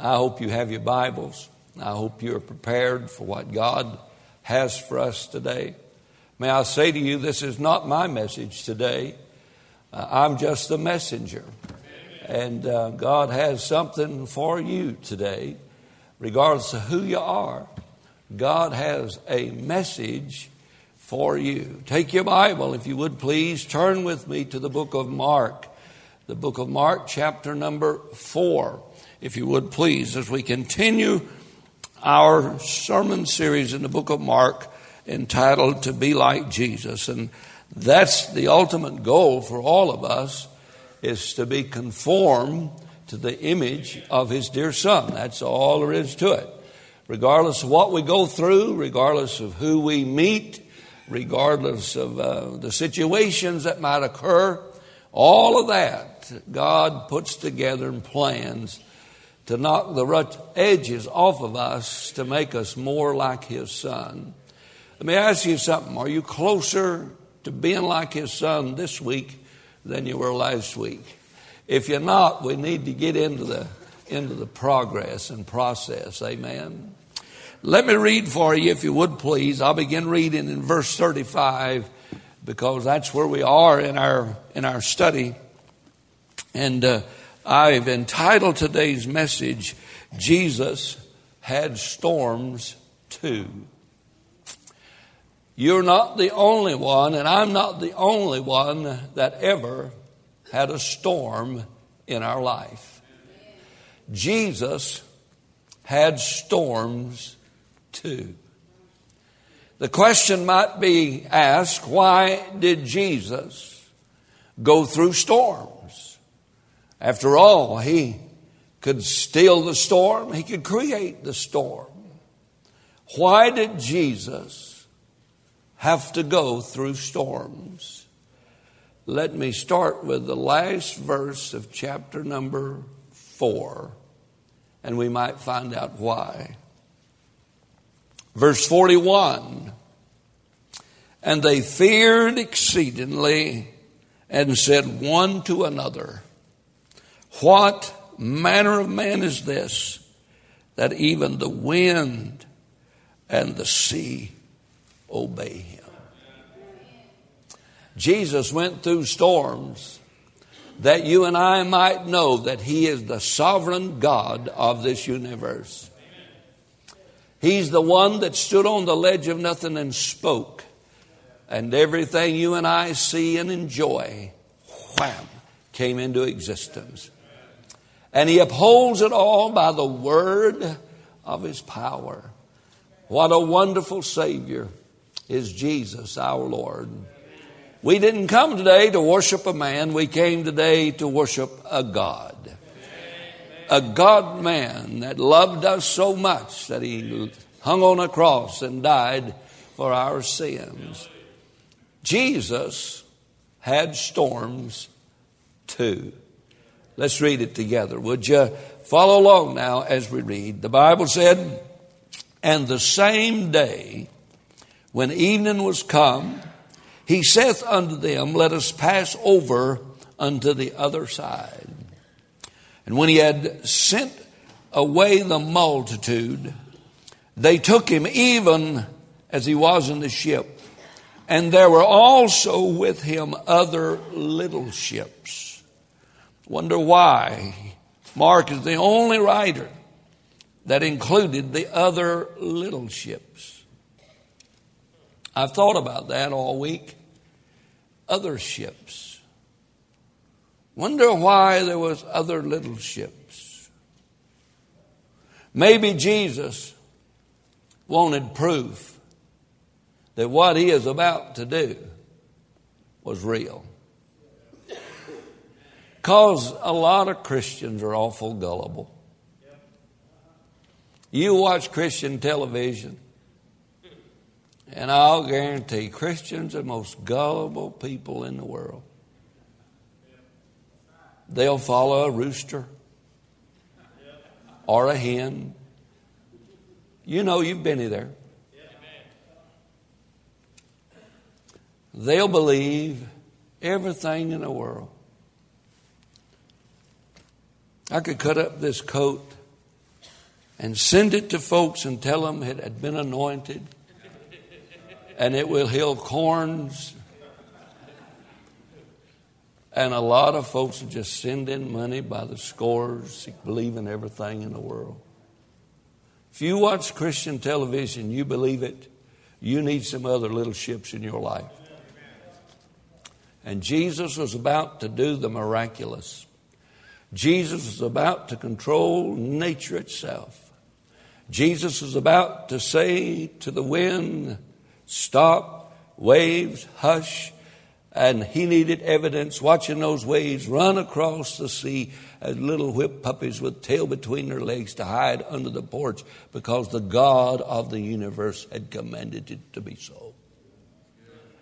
I hope you have your Bibles. I hope you're prepared for what God has for us today. May I say to you, this is not my message today. Uh, I'm just the messenger. And uh, God has something for you today, regardless of who you are. God has a message for you. Take your Bible, if you would please, turn with me to the book of Mark, the book of Mark, chapter number four if you would please, as we continue our sermon series in the book of Mark entitled To Be Like Jesus. And that's the ultimate goal for all of us is to be conformed to the image of his dear son. That's all there is to it. Regardless of what we go through, regardless of who we meet, regardless of uh, the situations that might occur, all of that God puts together and plans to knock the rough edges off of us to make us more like His Son. Let me ask you something. Are you closer to being like His Son this week than you were last week? If you're not, we need to get into the, into the progress and process. Amen. Let me read for you, if you would please. I'll begin reading in verse 35 because that's where we are in our, in our study. And, uh, I've entitled today's message, Jesus Had Storms Too. You're not the only one, and I'm not the only one that ever had a storm in our life. Jesus had storms too. The question might be asked why did Jesus go through storms? After all, he could steal the storm, he could create the storm. Why did Jesus have to go through storms? Let me start with the last verse of chapter number four, and we might find out why. Verse 41 And they feared exceedingly and said one to another, what manner of man is this that even the wind and the sea obey him? Jesus went through storms that you and I might know that he is the sovereign God of this universe. He's the one that stood on the ledge of nothing and spoke. And everything you and I see and enjoy, wham, came into existence. And he upholds it all by the word of his power. What a wonderful Savior is Jesus our Lord. We didn't come today to worship a man, we came today to worship a God. A God man that loved us so much that he hung on a cross and died for our sins. Jesus had storms too. Let's read it together. Would you follow along now as we read? The Bible said, And the same day, when evening was come, he saith unto them, Let us pass over unto the other side. And when he had sent away the multitude, they took him even as he was in the ship. And there were also with him other little ships. Wonder why. Mark is the only writer that included the other little ships. I've thought about that all week. Other ships. Wonder why there was other little ships. Maybe Jesus wanted proof that what he is about to do was real. Because a lot of Christians are awful gullible. You watch Christian television, and I'll guarantee Christians are the most gullible people in the world. They'll follow a rooster or a hen. You know, you've been there. They'll believe everything in the world. I could cut up this coat and send it to folks and tell them it had been anointed and it will heal corns. And a lot of folks are just sending money by the scores, believing everything in the world. If you watch Christian television, you believe it, you need some other little ships in your life. And Jesus was about to do the miraculous. Jesus was about to control nature itself. Jesus was about to say to the wind, Stop, waves, hush. And he needed evidence watching those waves run across the sea as little whip puppies with tail between their legs to hide under the porch because the God of the universe had commanded it to be so.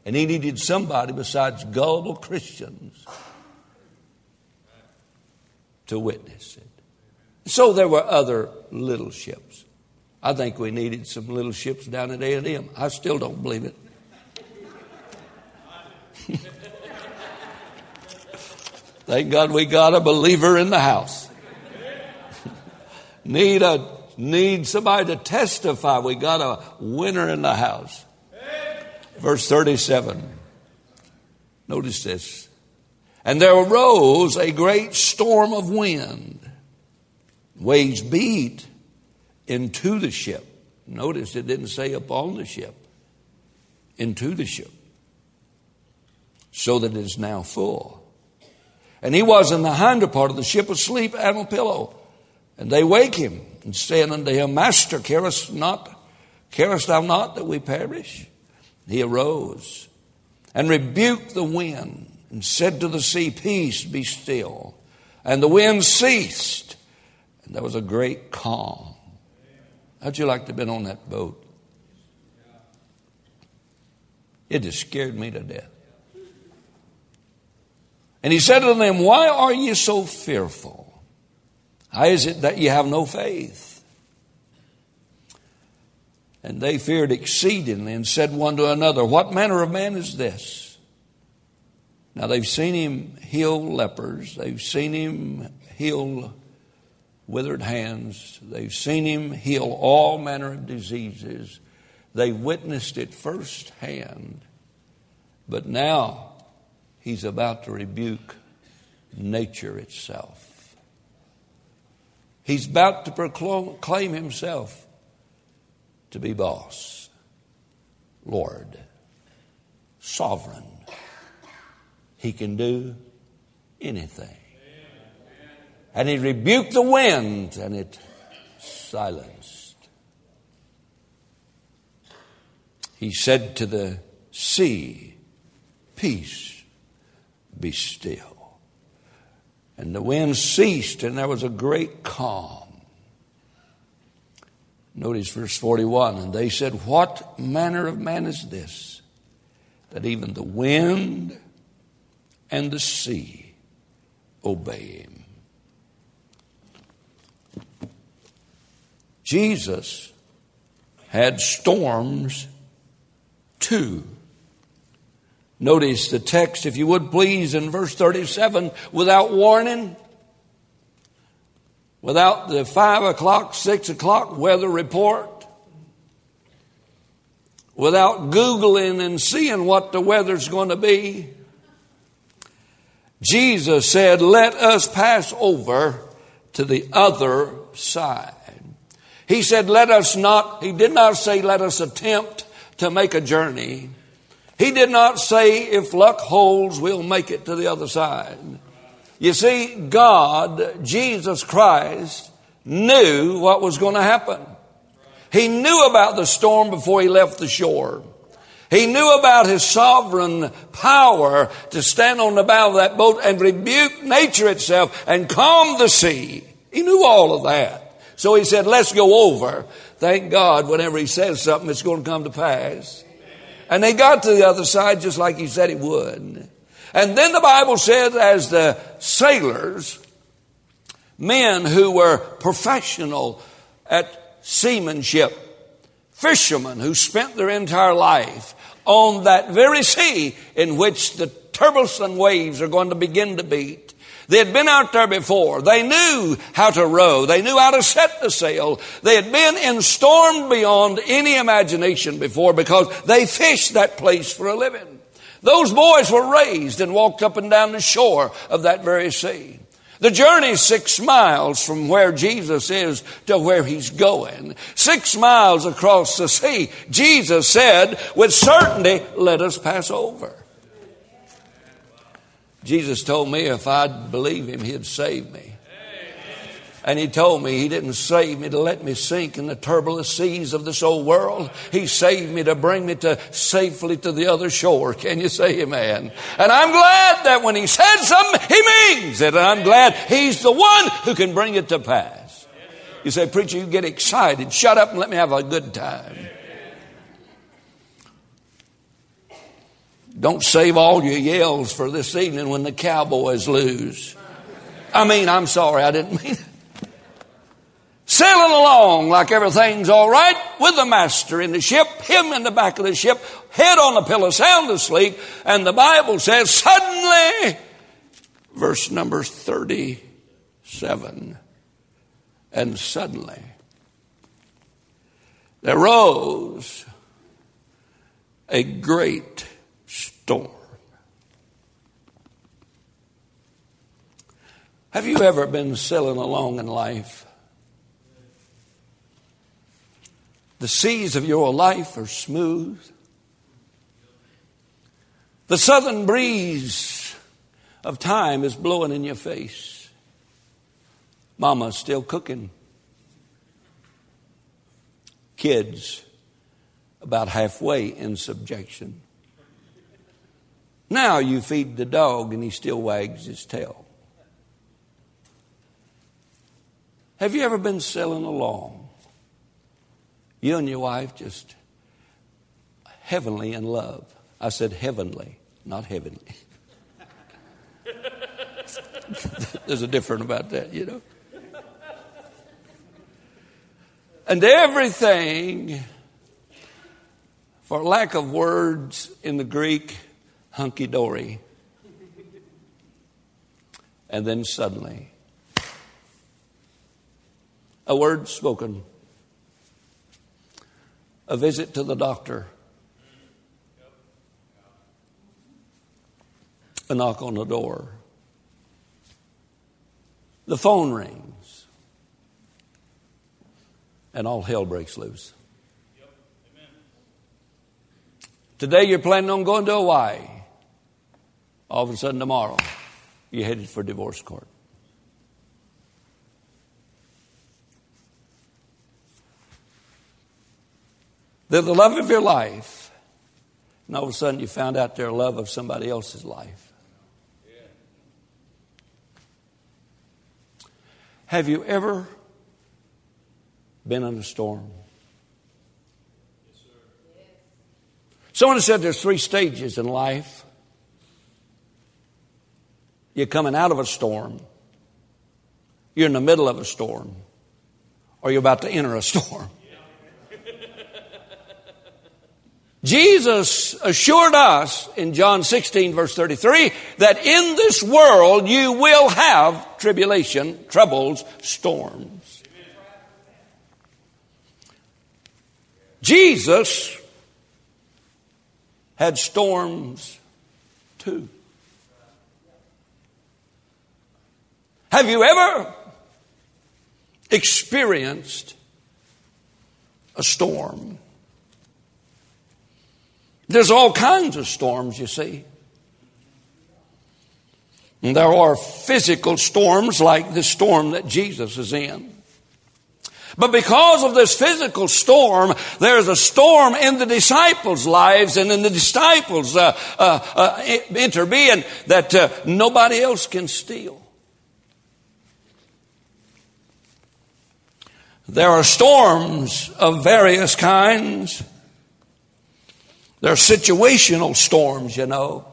And he needed somebody besides gullible Christians to witness it. So there were other little ships. I think we needed some little ships down at A&M. I still don't believe it. Thank God we got a believer in the house. need a need somebody to testify. We got a winner in the house. Verse 37. Notice this. And there arose a great storm of wind. Waves beat into the ship. Notice it didn't say upon the ship, into the ship, so that it is now full. And he was in the hinder part of the ship asleep on a pillow. And they wake him and saying unto him, Master, carest not, carest thou not that we perish? He arose and rebuked the wind and said to the sea, Peace, be still. And the wind ceased, and there was a great calm. How'd you like to have been on that boat? It just scared me to death. And he said to them, Why are you so fearful? How is it that you have no faith? And they feared exceedingly and said one to another, What manner of man is this? Now they've seen him heal lepers, they've seen him heal withered hands. They've seen him heal all manner of diseases. They've witnessed it firsthand. But now he's about to rebuke nature itself. He's about to proclaim himself to be boss, Lord, sovereign. He can do anything. And he rebuked the wind, and it silenced. He said to the sea, Peace, be still. And the wind ceased, and there was a great calm. Notice verse 41 And they said, What manner of man is this, that even the wind and the sea obey him? Jesus had storms too. Notice the text, if you would please, in verse 37 without warning, without the five o'clock, six o'clock weather report, without Googling and seeing what the weather's going to be. Jesus said, Let us pass over to the other side. He said, let us not, he did not say, let us attempt to make a journey. He did not say, if luck holds, we'll make it to the other side. You see, God, Jesus Christ, knew what was going to happen. He knew about the storm before he left the shore. He knew about his sovereign power to stand on the bow of that boat and rebuke nature itself and calm the sea. He knew all of that. So he said, let's go over. Thank God, whenever he says something, it's going to come to pass. And they got to the other side just like he said he would. And then the Bible says, as the sailors, men who were professional at seamanship, fishermen who spent their entire life on that very sea in which the turbulent waves are going to begin to beat, They had been out there before. They knew how to row. They knew how to set the sail. They had been in storm beyond any imagination before because they fished that place for a living. Those boys were raised and walked up and down the shore of that very sea. The journey is six miles from where Jesus is to where he's going. Six miles across the sea. Jesus said, with certainty, let us pass over. Jesus told me if I'd believe him, he'd save me. And he told me he didn't save me to let me sink in the turbulent seas of this old world. He saved me to bring me to safely to the other shore. Can you say amen? And I'm glad that when he said something, he means it. And I'm glad he's the one who can bring it to pass. You say, preacher, you get excited. Shut up and let me have a good time. Don't save all your yells for this evening when the Cowboys lose. I mean, I'm sorry, I didn't mean it. Sailing along like everything's all right with the master in the ship, him in the back of the ship, head on the pillow, sound asleep, and the Bible says, suddenly, verse number 37, and suddenly there rose a great storm. Have you ever been sailing along in life? The seas of your life are smooth. The southern breeze of time is blowing in your face. Mama's still cooking. Kids about halfway in subjection. Now you feed the dog and he still wags his tail. Have you ever been sailing along? You and your wife just heavenly in love. I said heavenly, not heavenly. There's a difference about that, you know. And everything, for lack of words in the Greek, hunky dory. And then suddenly, a word spoken, a visit to the doctor, a knock on the door, the phone rings, and all hell breaks loose. Today you're planning on going to Hawaii. All of a sudden, tomorrow, you're headed for divorce court. They're the love of your life, and all of a sudden you found out they're love of somebody else's life. Have you ever been in a storm? Someone said there's three stages in life. You're coming out of a storm. You're in the middle of a storm. Or you're about to enter a storm. Jesus assured us in John 16 verse 33 that in this world you will have tribulation, troubles, storms. Jesus had storms too. Have you ever experienced a storm? There's all kinds of storms, you see. And there are physical storms like the storm that Jesus is in. But because of this physical storm, there's a storm in the disciples' lives and in the disciples' uh, uh, uh, interbeing that uh, nobody else can steal. There are storms of various kinds. They're situational storms, you know.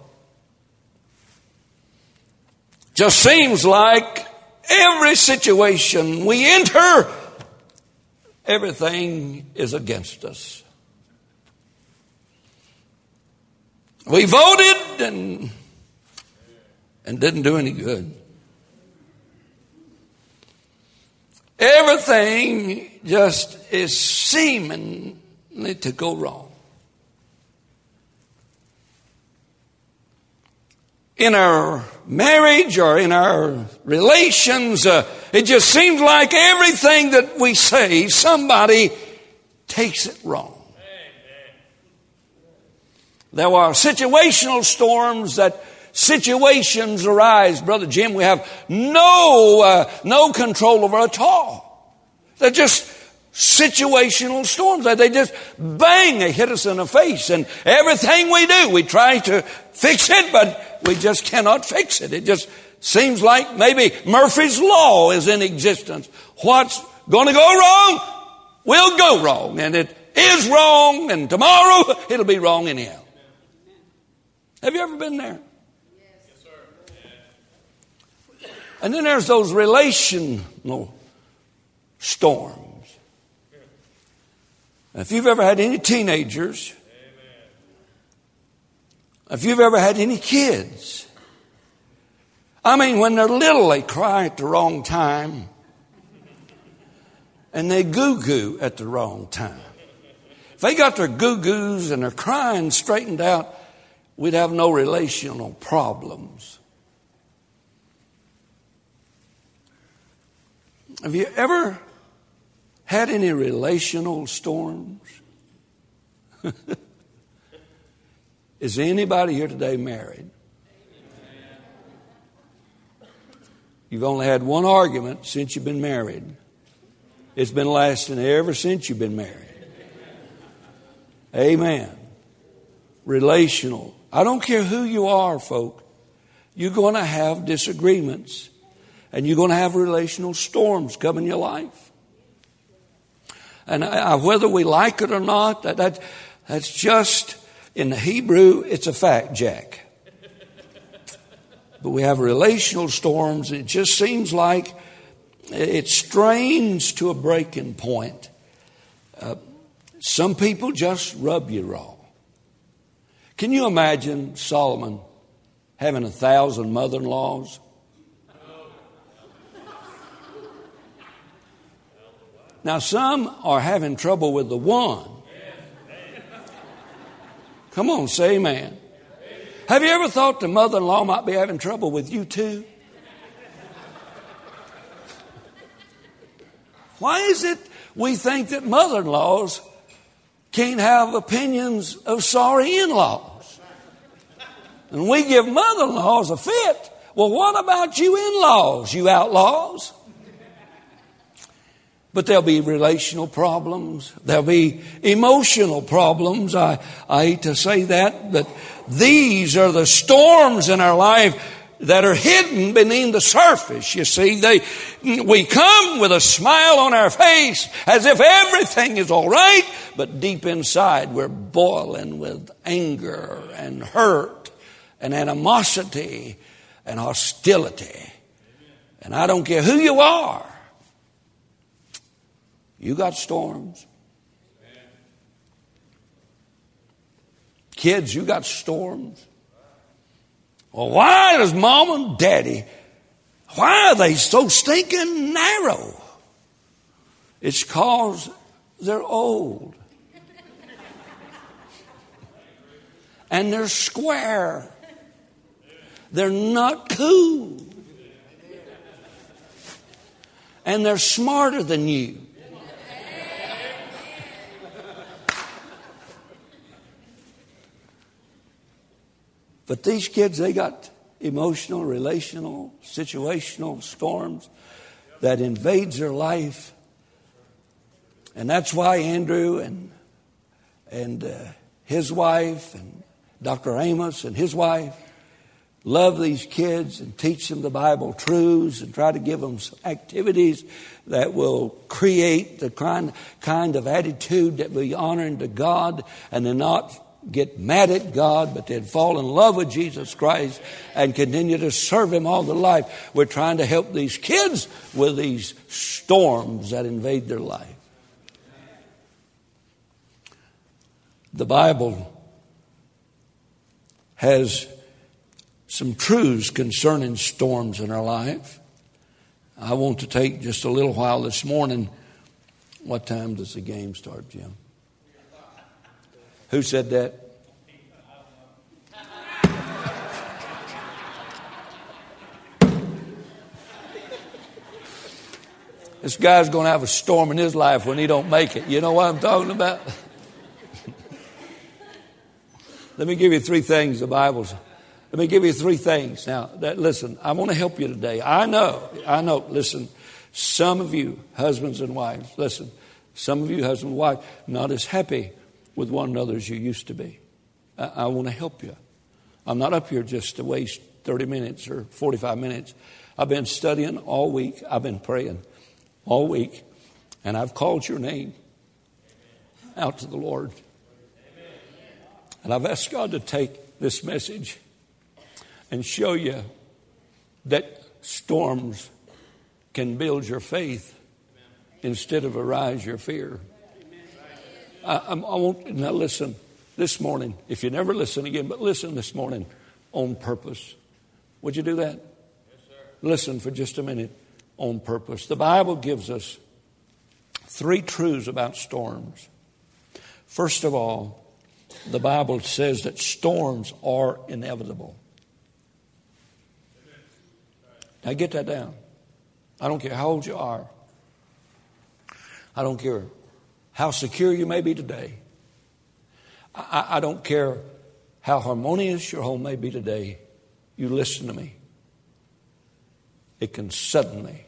Just seems like every situation we enter, everything is against us. We voted and, and didn't do any good. Everything just is seemingly to go wrong. In our marriage or in our relations, uh, it just seems like everything that we say, somebody takes it wrong. There are situational storms that situations arise, Brother Jim, we have no, uh, no control over at all. They're just situational storms. They just bang, they hit us in the face. And everything we do, we try to fix it, but we just cannot fix it. It just seems like maybe Murphy's Law is in existence. What's going to go wrong will go wrong. And it is wrong, and tomorrow it'll be wrong anyhow. Have you ever been there? Yes, sir. And then there's those relational storms. If you've ever had any teenagers, if you've ever had any kids, I mean, when they're little, they cry at the wrong time and they goo goo at the wrong time. If they got their goo goos and they're crying straightened out, we'd have no relational problems. Have you ever had any relational storms? Is anybody here today married? You've only had one argument since you've been married. It's been lasting ever since you've been married. Amen. Relational. I don't care who you are, folk. You're going to have disagreements. And you're going to have relational storms come in your life. And I, whether we like it or not, that, that, that's just, in the Hebrew, it's a fact, Jack. But we have relational storms. It just seems like it strains to a breaking point. Uh, some people just rub you wrong. Can you imagine Solomon having a thousand mother in laws? Now, some are having trouble with the one. Come on, say amen. Have you ever thought the mother in law might be having trouble with you too? Why is it we think that mother in laws can't have opinions of sorry in laws? And we give mother in laws a fit. Well, what about you in laws, you outlaws? But there'll be relational problems. There'll be emotional problems. I, I hate to say that, but these are the storms in our life that are hidden beneath the surface. You see, they, we come with a smile on our face as if everything is all right, but deep inside we're boiling with anger and hurt and animosity and hostility. And I don't care who you are, you got storms. Kids, you got storms. Well, why does mom and daddy, why are they so stinking narrow? It's cause they're old. and they're square. They're not cool. And they're smarter than you. But these kids, they got emotional, relational, situational storms that invades their life. And that's why Andrew and, and uh, his wife and Dr. Amos and his wife love these kids and teach them the Bible truths and try to give them activities that will create the kind, kind of attitude that will be honoring to God and then not get mad at God, but they'd fall in love with Jesus Christ and continue to serve Him all their life. We're trying to help these kids with these storms that invade their life. The Bible has some truths concerning storms in our life. I want to take just a little while this morning. What time does the game start, Jim? Who said that? This guy's going to have a storm in his life when he don't make it. You know what I'm talking about? Let me give you three things the Bible's. Let me give you three things. Now, that, listen, I want to help you today. I know, I know, listen, some of you, husbands and wives, listen, some of you, husband and wife, not as happy with one another as you used to be. I, I want to help you. I'm not up here just to waste 30 minutes or 45 minutes. I've been studying all week, I've been praying all week, and I've called your name out to the Lord. And I've asked God to take this message and show you that storms can build your faith instead of arise your fear. I, I, I won't, now listen this morning, if you never listen again, but listen this morning on purpose. Would you do that? Yes, listen for just a minute on purpose. The Bible gives us three truths about storms. First of all, the Bible says that storms are inevitable. Now get that down. I don't care how old you are. I don't care how secure you may be today. I, I don't care how harmonious your home may be today. You listen to me. It can suddenly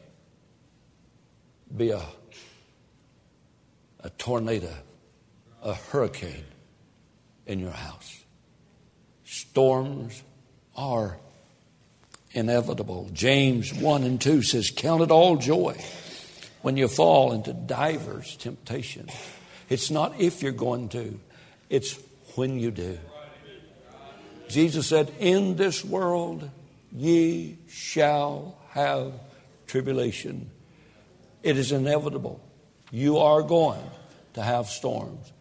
be a, a tornado, a hurricane in your house. Storms are inevitable. James 1 and 2 says, Count it all joy when you fall into divers temptations. It's not if you're going to, it's when you do. Jesus said, In this world ye shall have tribulation. It is inevitable. You are going to have storms.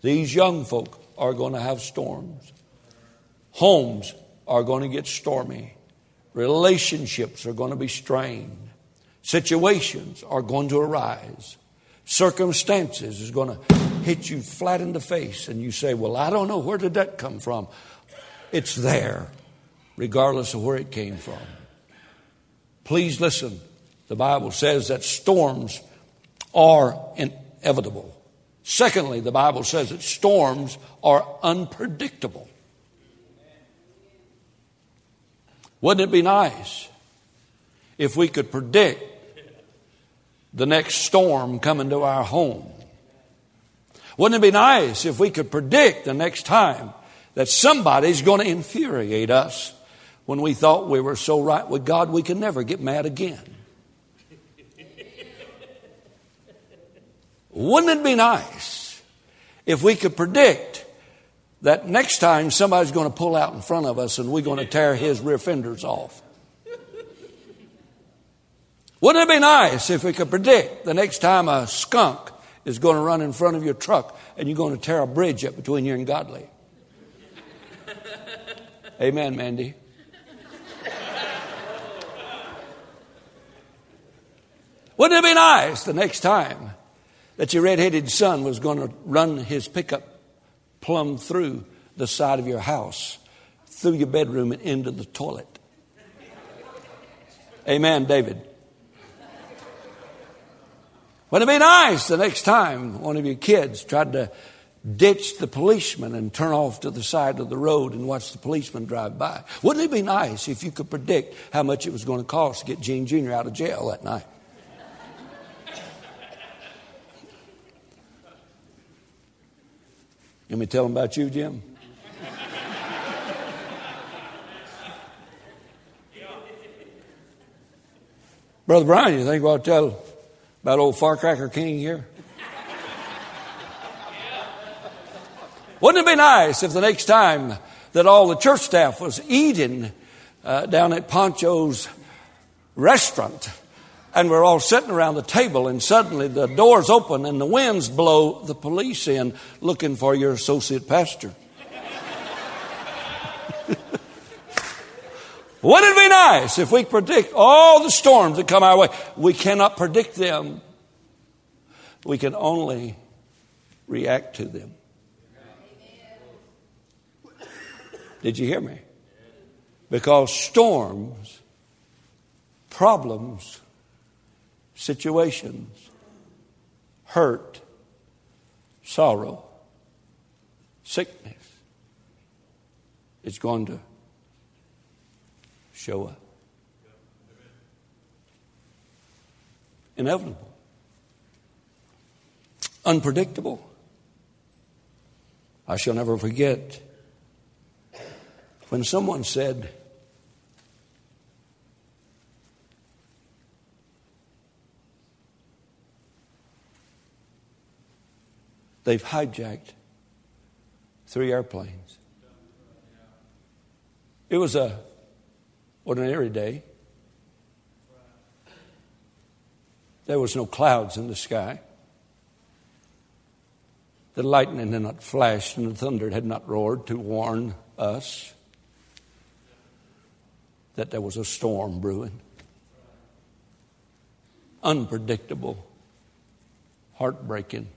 These young folk are going to have storms. Homes are going to get stormy. Relationships are going to be strained. Situations are going to arise. Circumstances is going to hit you flat in the face, and you say, Well, I don't know where did that come from. It's there, regardless of where it came from. Please listen. The Bible says that storms are inevitable. Secondly, the Bible says that storms are unpredictable. Wouldn't it be nice if we could predict the next storm coming to our home? Wouldn't it be nice if we could predict the next time that somebody's going to infuriate us when we thought we were so right with God we could never get mad again? Wouldn't it be nice if we could predict that next time somebody's going to pull out in front of us and we're going to tear his rear fenders off? Wouldn't it be nice if we could predict the next time a skunk is going to run in front of your truck and you're going to tear a bridge up between you and Godly? Amen, Mandy. Wouldn't it be nice the next time that your redheaded son was going to run his pickup plumb through the side of your house, through your bedroom, and into the toilet. Amen, David. Wouldn't it be nice the next time one of your kids tried to ditch the policeman and turn off to the side of the road and watch the policeman drive by? Wouldn't it be nice if you could predict how much it was going to cost to get Gene Jr. out of jail that night? Let me tell them about you, Jim? Brother Brian, you think I'll tell about old Firecracker King here? Wouldn't it be nice if the next time that all the church staff was eating uh, down at Pancho's restaurant, and we're all sitting around the table, and suddenly the doors open and the winds blow the police in looking for your associate pastor. Wouldn't it be nice if we predict all the storms that come our way? We cannot predict them. We can only react to them. Did you hear me? Because storms, problems, situations, hurt, sorrow, sickness is going to show up. Inevitable. Unpredictable. I shall never forget when someone said, They've hijacked three airplanes. It was a ordinary day. There was no clouds in the sky. The lightning had not flashed and the thunder had not roared to warn us that there was a storm brewing. Unpredictable, heartbreaking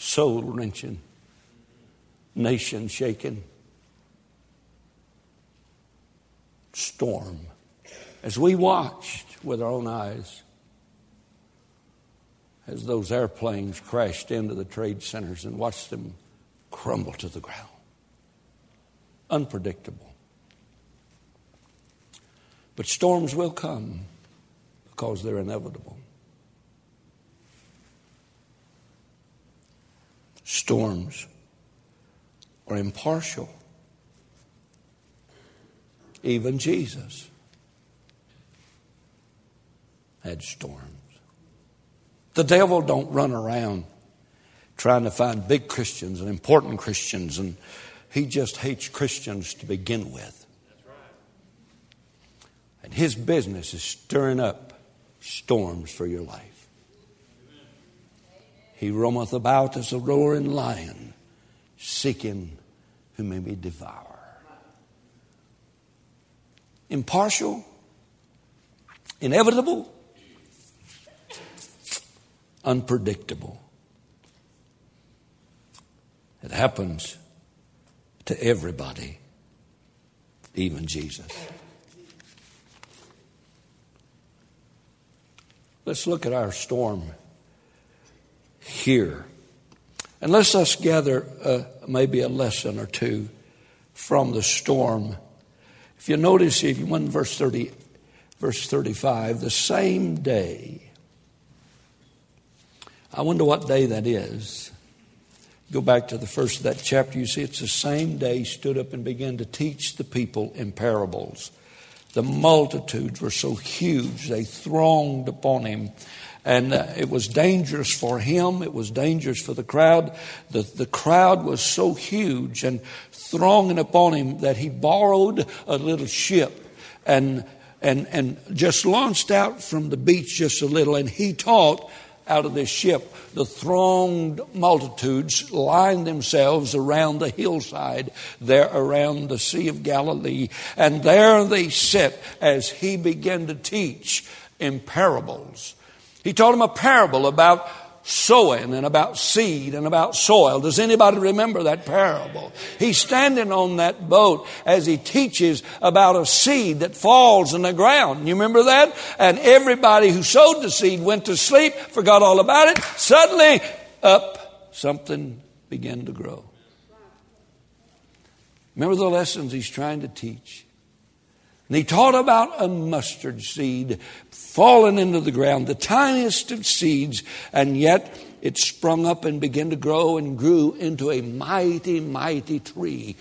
soul wrenching, nation shaking storm as we watched with our own eyes as those airplanes crashed into the trade centers and watched them crumble to the ground. Unpredictable. But storms will come because they're inevitable. storms are impartial. Even Jesus had storms. The devil don't run around trying to find big Christians and important Christians, and he just hates Christians to begin with. And his business is stirring up storms for your life. He roameth about as a roaring lion, seeking whom may devour. Impartial, inevitable, unpredictable. It happens to everybody, even Jesus. Let's look at our storm here. And let's us gather uh, maybe a lesson or two from the storm. If you notice, if you went verse 30, verse 35, the same day, I wonder what day that is. Go back to the first of that chapter, you see it's the same day he stood up and began to teach the people in parables. The multitudes were so huge, they thronged upon him. And uh, it was dangerous for him. It was dangerous for the crowd. The, the crowd was so huge and thronging upon him that he borrowed a little ship and, and, and just launched out from the beach just a little. And he taught out of this ship. The thronged multitudes lined themselves around the hillside there around the Sea of Galilee. And there they sat as he began to teach in parables. He told him a parable about sowing and about seed and about soil. Does anybody remember that parable? He's standing on that boat as he teaches about a seed that falls in the ground. You remember that? And everybody who sowed the seed went to sleep, forgot all about it. Suddenly, up, something began to grow. Remember the lessons he's trying to teach? And he taught about a mustard seed fallen into the ground, the tiniest of seeds, and yet it sprung up and began to grow and grew into a mighty, mighty tree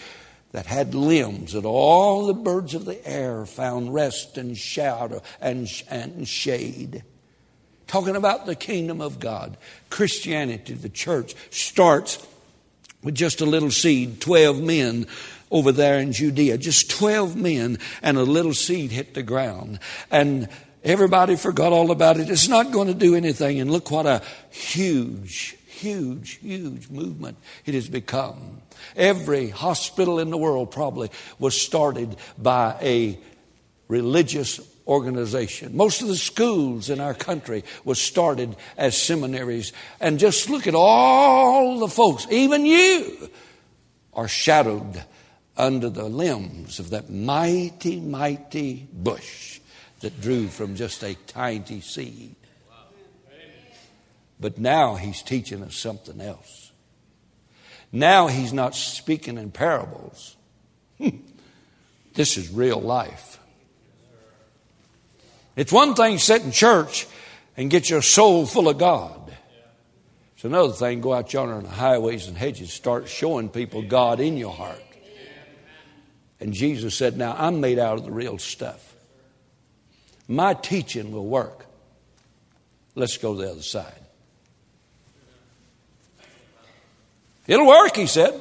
that had limbs that all the birds of the air found rest and shadow and, and shade. Talking about the kingdom of God, Christianity, the church, starts with just a little seed, 12 men over there in Judea. Just 12 men and a little seed hit the ground. And everybody forgot all about it. It's not going to do anything. And look what a huge, huge, huge movement it has become. Every hospital in the world probably was started by a religious organization. Most of the schools in our country was started as seminaries. And just look at all the folks, even you, are shadowed under the limbs of that mighty, mighty bush that drew from just a tiny seed. But now he's teaching us something else. Now he's not speaking in parables. Hmm. this is real life. It's one thing to sit in church and get your soul full of God. It's another thing go out yonder on the highways and hedges, start showing people God in your heart. And Jesus said, Now I'm made out of the real stuff. My teaching will work. Let's go to the other side. It'll work, he said.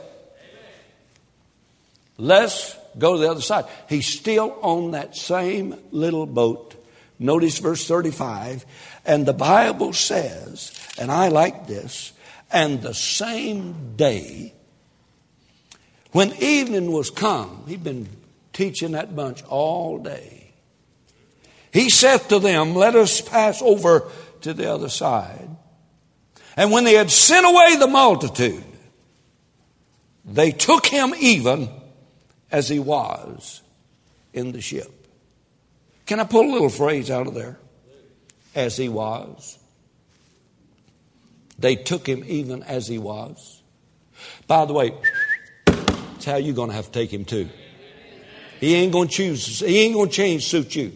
Let's go to the other side. He's still on that same little boat. Notice verse 35. And the Bible says, and I like this, and the same day, when evening was come, he'd been teaching that bunch all day. He said to them, Let us pass over to the other side. And when they had sent away the multitude, they took him even as he was in the ship. Can I pull a little phrase out of there? As he was. They took him even as he was. By the way, how you're going to have to take him too. He ain't going to choose, he ain't going to change suit you.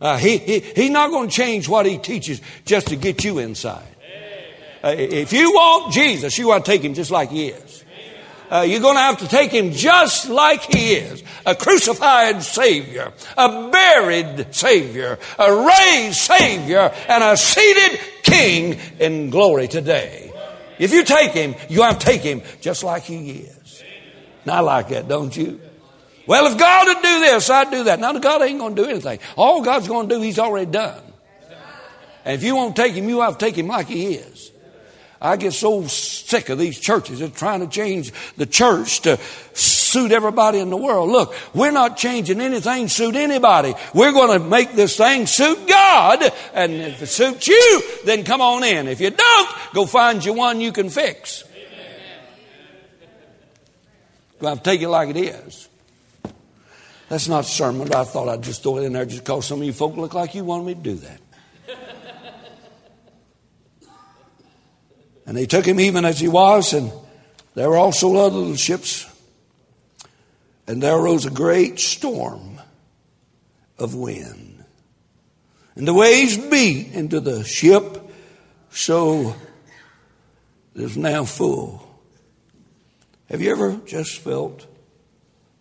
Uh, he, he, he's not going to change what he teaches just to get you inside. Uh, if you want Jesus, you want to take him just like he is. Uh, you're going to have to take him just like he is a crucified Savior, a buried Savior, a raised Savior, and a seated King in glory today. If you take him, you have to take him just like he is. And I like that, don't you? Well, if God would do this, I'd do that. Now, God ain't going to do anything. All God's going to do, He's already done. And if you won't take Him, you have to take Him like He is. I get so sick of these churches that trying to change the church to suit everybody in the world. Look, we're not changing anything suit anybody. We're going to make this thing suit God. And if it suits you, then come on in. If you don't, go find you one you can fix. Have to take it like it is. That's not a sermon, but I thought I'd just throw it in there just because some of you folk look like you wanted me to do that. And they took him even as he was, and there were also other little ships. And there arose a great storm of wind. And the waves beat into the ship, so it is now full. Have you ever just felt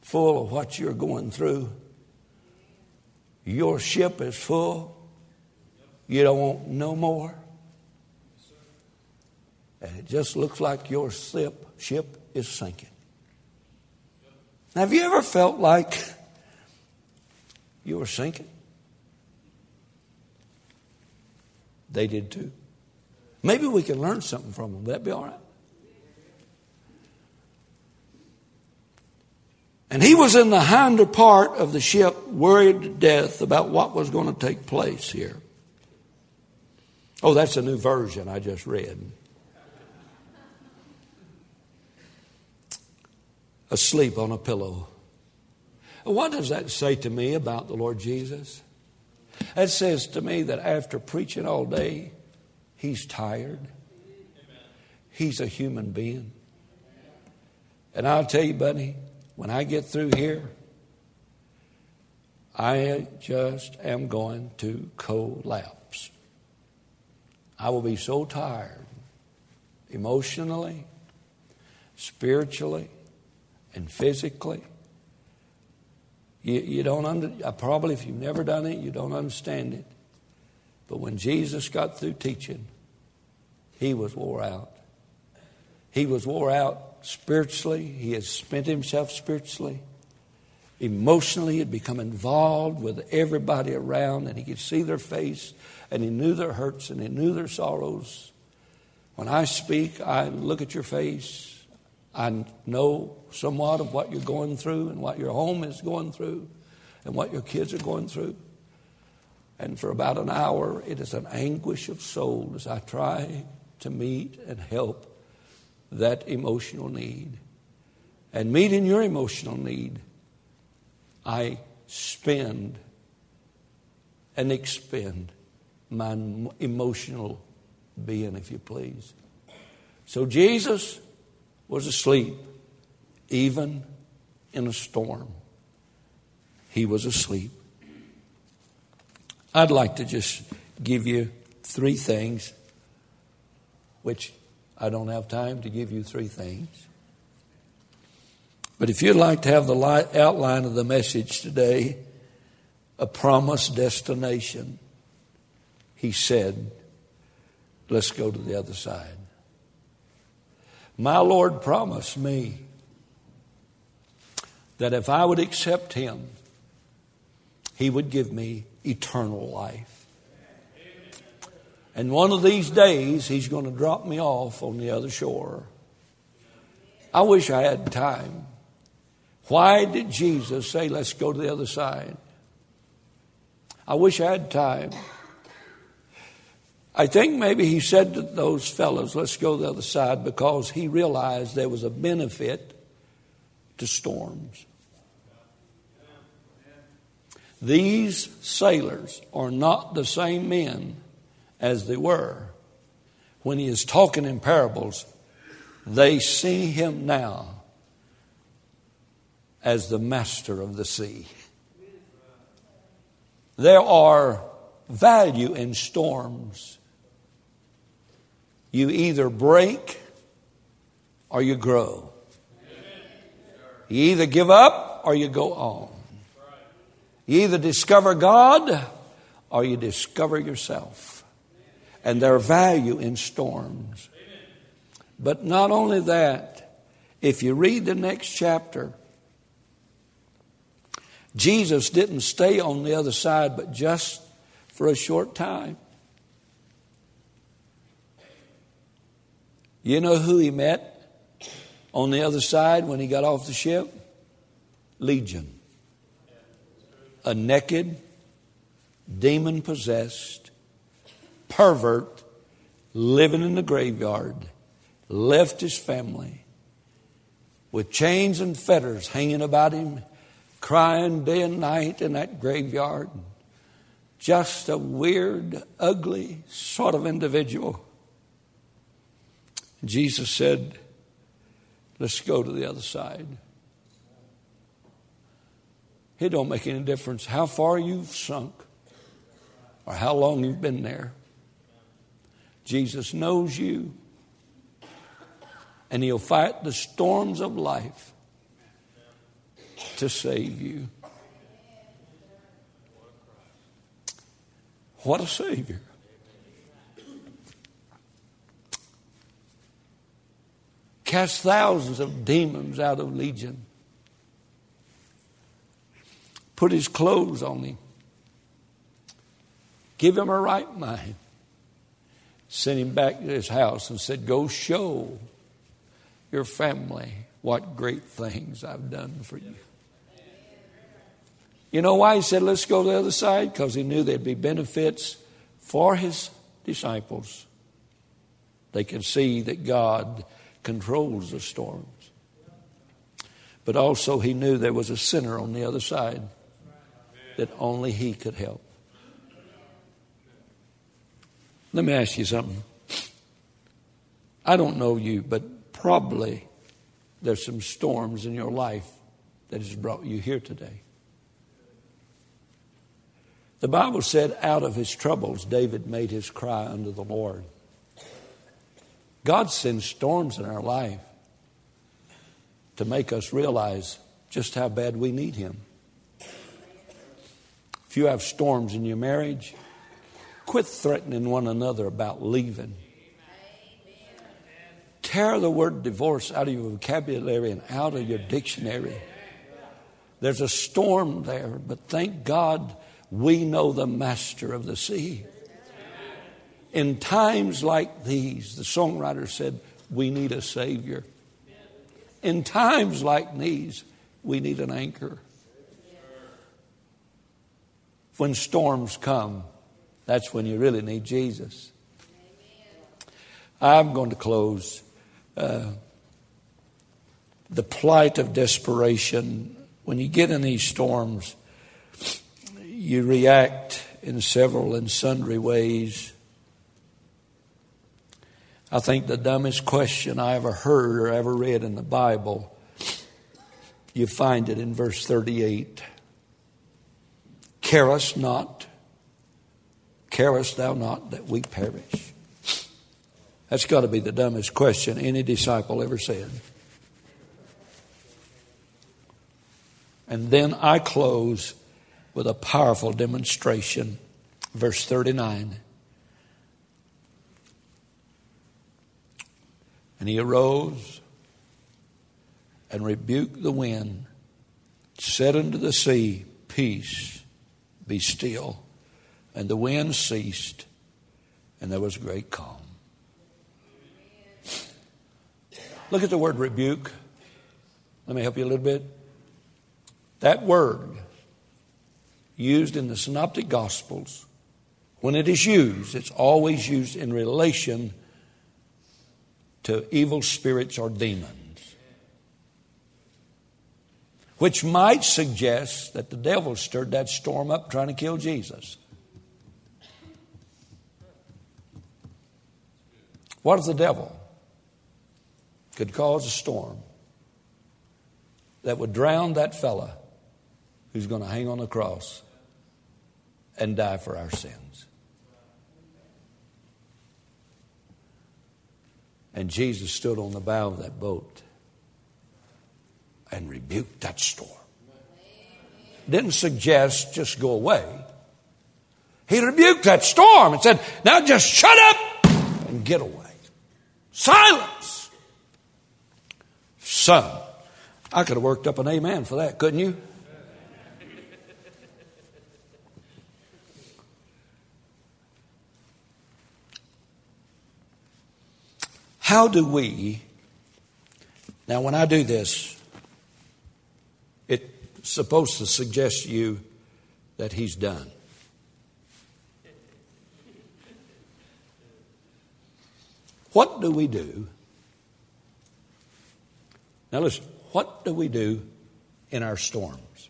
full of what you're going through? Your ship is full. You don't want no more and it just looks like your ship, ship is sinking. Have you ever felt like you were sinking? They did too. Maybe we can learn something from them. That'd be all right. And he was in the hinder part of the ship, worried to death about what was going to take place here. Oh, that's a new version I just read. Asleep on a pillow. What does that say to me about the Lord Jesus? It says to me that after preaching all day, he's tired. He's a human being. And I'll tell you, buddy, when I get through here, I just am going to collapse. I will be so tired, emotionally, spiritually, and physically. You, you don't under, uh, probably if you've never done it, you don't understand it. But when Jesus got through teaching, he was wore out. He was wore out spiritually. He had spent himself spiritually. Emotionally, he had become involved with everybody around, and he could see their face, and he knew their hurts, and he knew their sorrows. When I speak, I look at your face, I know somewhat of what you're going through and what your home is going through. and what your kids are going through. And for about an hour, it is an anguish of soul as I try to meet and help that emotional need. And meeting your emotional need, I spend and expend my emotional being, if you please. So Jesus was asleep, even in a storm. He was asleep. I'd like to just give you three things, which I don't have time to give you three things. But if you'd like to have the outline of the message today, a promised destination, he said, let's go to the other side. My Lord promised me that if I would accept him, he would give me eternal life. And one of these days, He's going to drop me off on the other shore. I wish I had time. Why did Jesus say, let's go to the other side? I wish I had time. I think maybe he said to those fellows, let's go the other side, because he realized there was a benefit to storms. These sailors are not the same men as they were. When he is talking in parables, they see him now as the master of the sea. There are value in storms. You either break or you grow. You either give up or you go on. You either discover God or you discover yourself. And their value in storms. But not only that, if you read the next chapter, Jesus didn't stay on the other side, but just for a short time. You know who he met on the other side when he got off the ship? Legion a naked, demon possessed, pervert living in the graveyard, left his family with chains and fetters hanging about him, crying day and night in that graveyard. Just a weird, ugly sort of individual. Jesus said, Let's go to the other side. It don't make any difference how far you've sunk or how long you've been there. Jesus knows you. And he'll fight the storms of life to save you. What a Savior. Cast thousands of demons out of Legion put his clothes on him, give him a right mind, sent him back to his house and said, Go show your family what great things I've done for you. You know why he said, Let's go to the other side? Because he knew there'd be benefits for his disciples. They can see that God controls the storms. But also, he knew there was a sinner on the other side that only He could help. Let me ask you something. I don't know you, but probably there's some storms in your life that has brought you here today. The Bible said, out of his troubles, David made his cry unto the Lord. God sends storms in our life to make us realize just how bad we need him. If you have storms in your marriage, quit threatening one another about leaving. Tear the word divorce out of your vocabulary and out of your dictionary. There's a storm there, but thank God we know the master of the sea. In times like these, the songwriter said, we need a Savior. In times like these, we need an anchor. When storms come, that's when you really need Jesus. I'm going to close. Uh, the plight of desperation. When you get in these storms, you react in several and sundry ways. I think the dumbest question I ever heard or ever read in the Bible, you find it in verse 38. Carest not, carest thou not that we perish? That's got to be the dumbest question any disciple ever said. And then I close with a powerful demonstration. Verse 39. And he arose and rebuked the wind, said unto the sea, Peace, be still. And the wind ceased, and there was great calm. Look at the word rebuke. Let me help you a little bit. That word, used in the Synoptic Gospels, when it is used, it's always used in relation to evil spirits or demons, which might suggest that the devil stirred that storm up trying to kill Jesus. What if the devil could cause a storm that would drown that fella who's going to hang on the cross and die for our sins? And Jesus stood on the bow of that boat and rebuked that storm. Didn't suggest just go away. He rebuked that storm and said, Now just shut up and get away. Silence. Son. I could have worked up an amen for that, couldn't you? How do we, now when I do this, it's supposed to suggest to you that he's done. What do we do? Now listen, what do we do in our storms?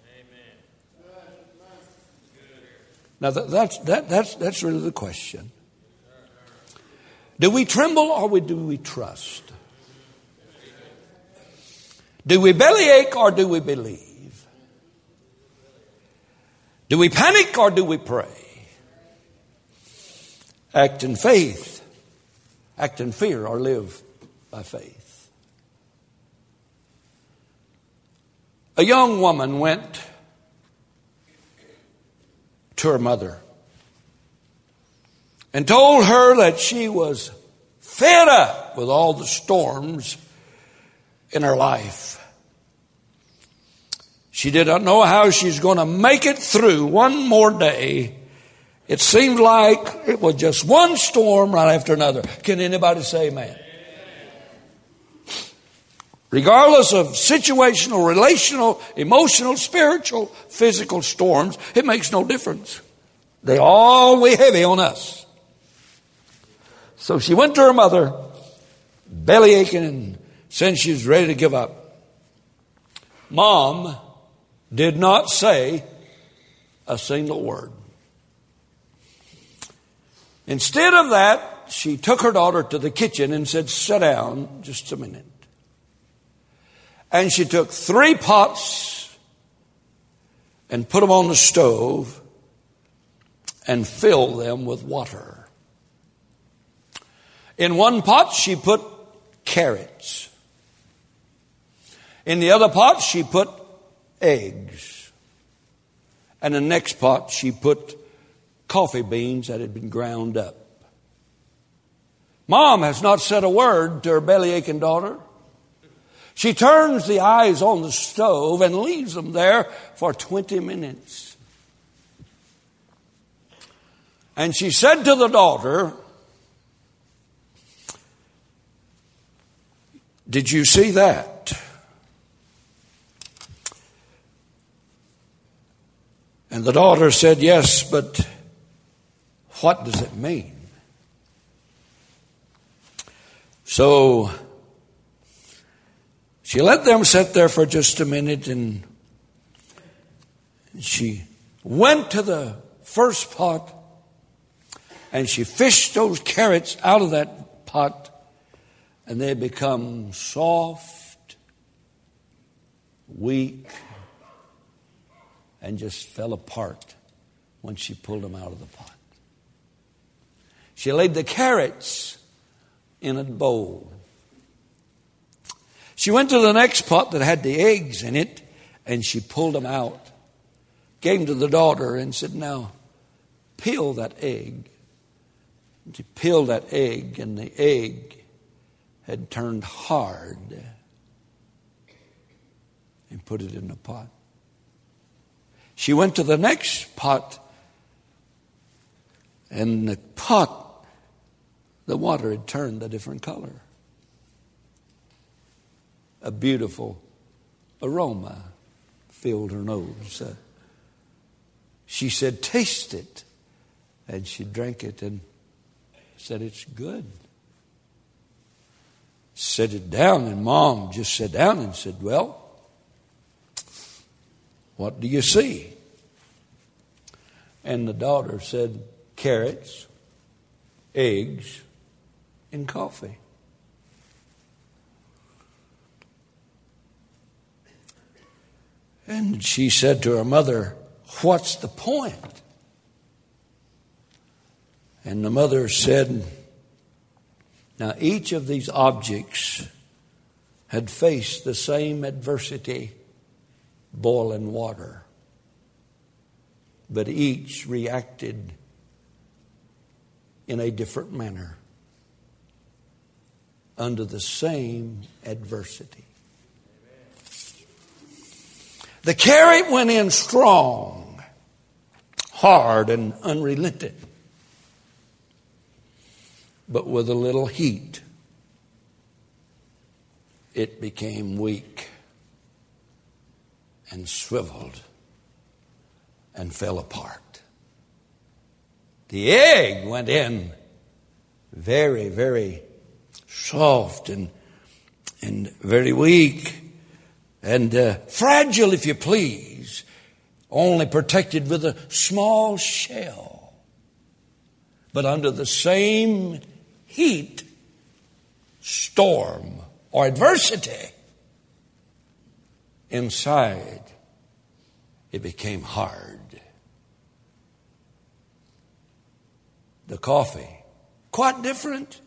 Now that, that's, that, that's, that's really the question. Do we tremble or do we trust? Do we bellyache or do we believe? Do we panic or do we pray? Act in faith, act in fear, or live by faith. A young woman went to her mother and told her that she was fed up with all the storms in her life. She did not know how she's going to make it through one more day. It seemed like it was just one storm right after another. Can anybody say amen? Regardless of situational, relational, emotional, spiritual, physical storms, it makes no difference. They all weigh heavy on us. So she went to her mother, belly aching, and said she was ready to give up. Mom did not say a single word. Instead of that, she took her daughter to the kitchen and said, Sit down just a minute. And she took three pots and put them on the stove and filled them with water. In one pot, she put carrots. In the other pot, she put eggs. And the next pot, she put coffee beans that had been ground up. Mom has not said a word to her belly aching daughter. She turns the eyes on the stove and leaves them there for 20 minutes. And she said to the daughter, Did you see that? And the daughter said, Yes, but what does it mean? So she let them sit there for just a minute and she went to the first pot and she fished those carrots out of that pot and they become soft, weak, and just fell apart when she pulled them out of the pot. She laid the carrots in a bowl. She went to the next pot that had the eggs in it and she pulled them out, them to the daughter, and said, Now, peel that egg. And she peeled that egg, and the egg had turned hard and put it in the pot. She went to the next pot, and the pot, the water had turned a different color. A beautiful aroma filled her nose. Uh, she said, Taste it. And she drank it and said, It's good. Set it down, and mom just sat down and said, Well, what do you see? And the daughter said, Carrots, eggs, and coffee. And she said to her mother, What's the point? And the mother said, Now each of these objects had faced the same adversity boiling water. But each reacted in a different manner under the same adversity. The carrot went in strong, hard, and unrelenting, but with a little heat, it became weak and swiveled and fell apart. The egg went in very, very soft and, and very weak and uh, fragile, if you please, only protected with a small shell. But under the same heat, storm, or adversity, inside, it became hard. The coffee, quite different.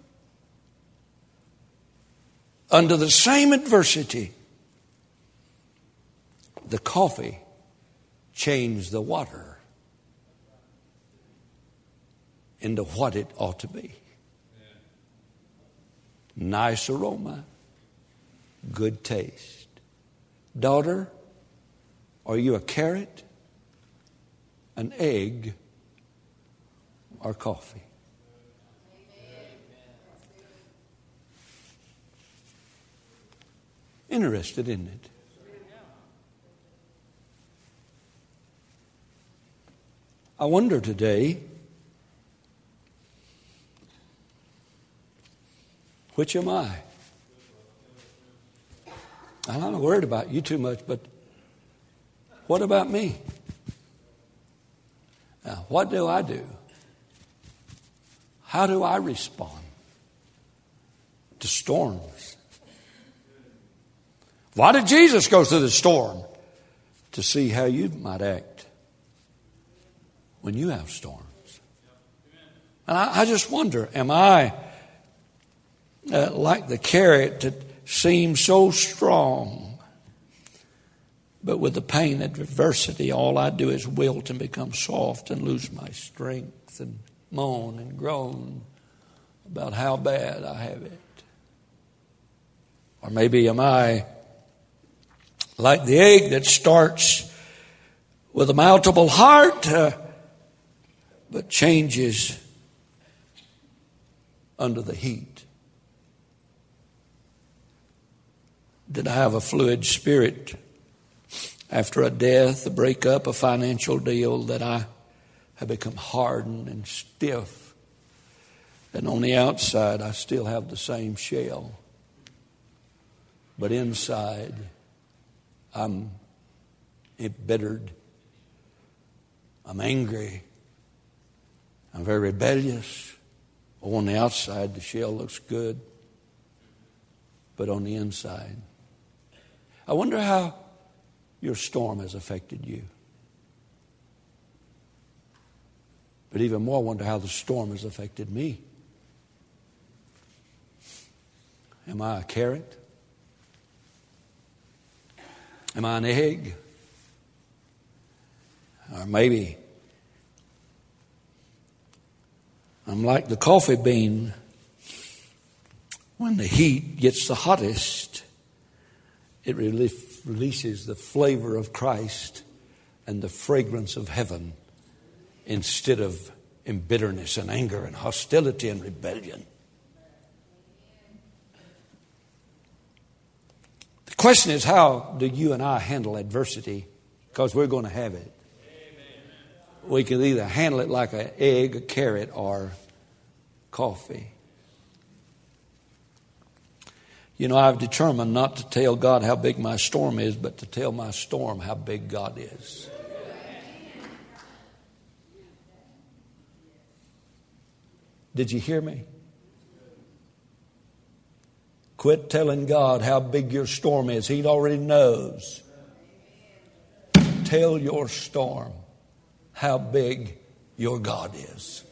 Under the same adversity, the coffee changed the water into what it ought to be. Nice aroma, good taste. Daughter, are you a carrot, an egg, or coffee? Interested, isn't it? I wonder today which am I? I'm not worried about you too much, but what about me? Now, what do I do? How do I respond to storms? Why did Jesus go through the storm? To see how you might act when you have storms. And I, I just wonder am I uh, like the carrot that seems so strong. But with the pain and adversity, all I do is wilt and become soft and lose my strength and moan and groan about how bad I have it. Or maybe am I like the egg that starts with a malleable heart, uh, but changes under the heat did I have a fluid spirit after a death, a breakup, a financial deal, that I have become hardened and stiff. And on the outside, I still have the same shell. But inside, I'm embittered. I'm angry. I'm very rebellious. On the outside, the shell looks good, but on the inside, I wonder how your storm has affected you. But even more, I wonder how the storm has affected me. Am I a carrot? Am I an egg? Or maybe I'm like the coffee bean. When the heat gets the hottest, it releases the flavor of Christ and the fragrance of heaven instead of in bitterness and anger and hostility and rebellion. The question is how do you and I handle adversity? Because we're going to have it. We can either handle it like an egg, a carrot, or coffee. You know, I've determined not to tell God how big my storm is, but to tell my storm how big God is. Did you hear me? Quit telling God how big your storm is. He already knows. Tell your storm how big your God is.